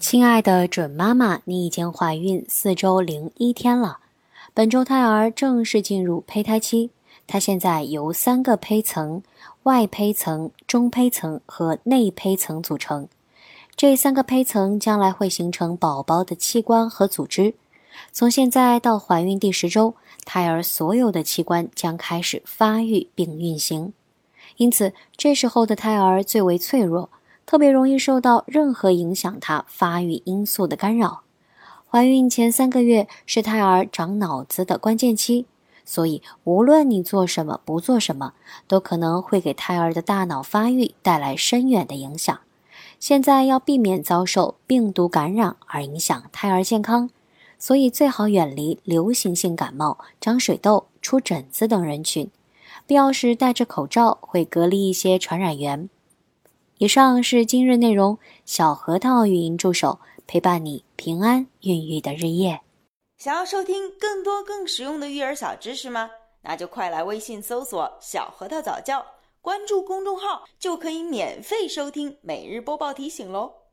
亲爱的准妈妈，你已经怀孕四周零一天了，本周胎儿正式进入胚胎期。它现在由三个胚层——外胚层、中胚层和内胚层组成。这三个胚层将来会形成宝宝的器官和组织。从现在到怀孕第十周，胎儿所有的器官将开始发育并运行。因此，这时候的胎儿最为脆弱。特别容易受到任何影响它发育因素的干扰。怀孕前三个月是胎儿长脑子的关键期，所以无论你做什么不做什么，都可能会给胎儿的大脑发育带来深远的影响。现在要避免遭受病毒感染而影响胎儿健康，所以最好远离流行性感冒、长水痘、出疹子等人群。必要时戴着口罩，会隔离一些传染源。以上是今日内容，小核桃语音助手陪伴你平安孕育的日夜。想要收听更多更实用的育儿小知识吗？那就快来微信搜索“小核桃早教”，关注公众号就可以免费收听每日播报提醒喽。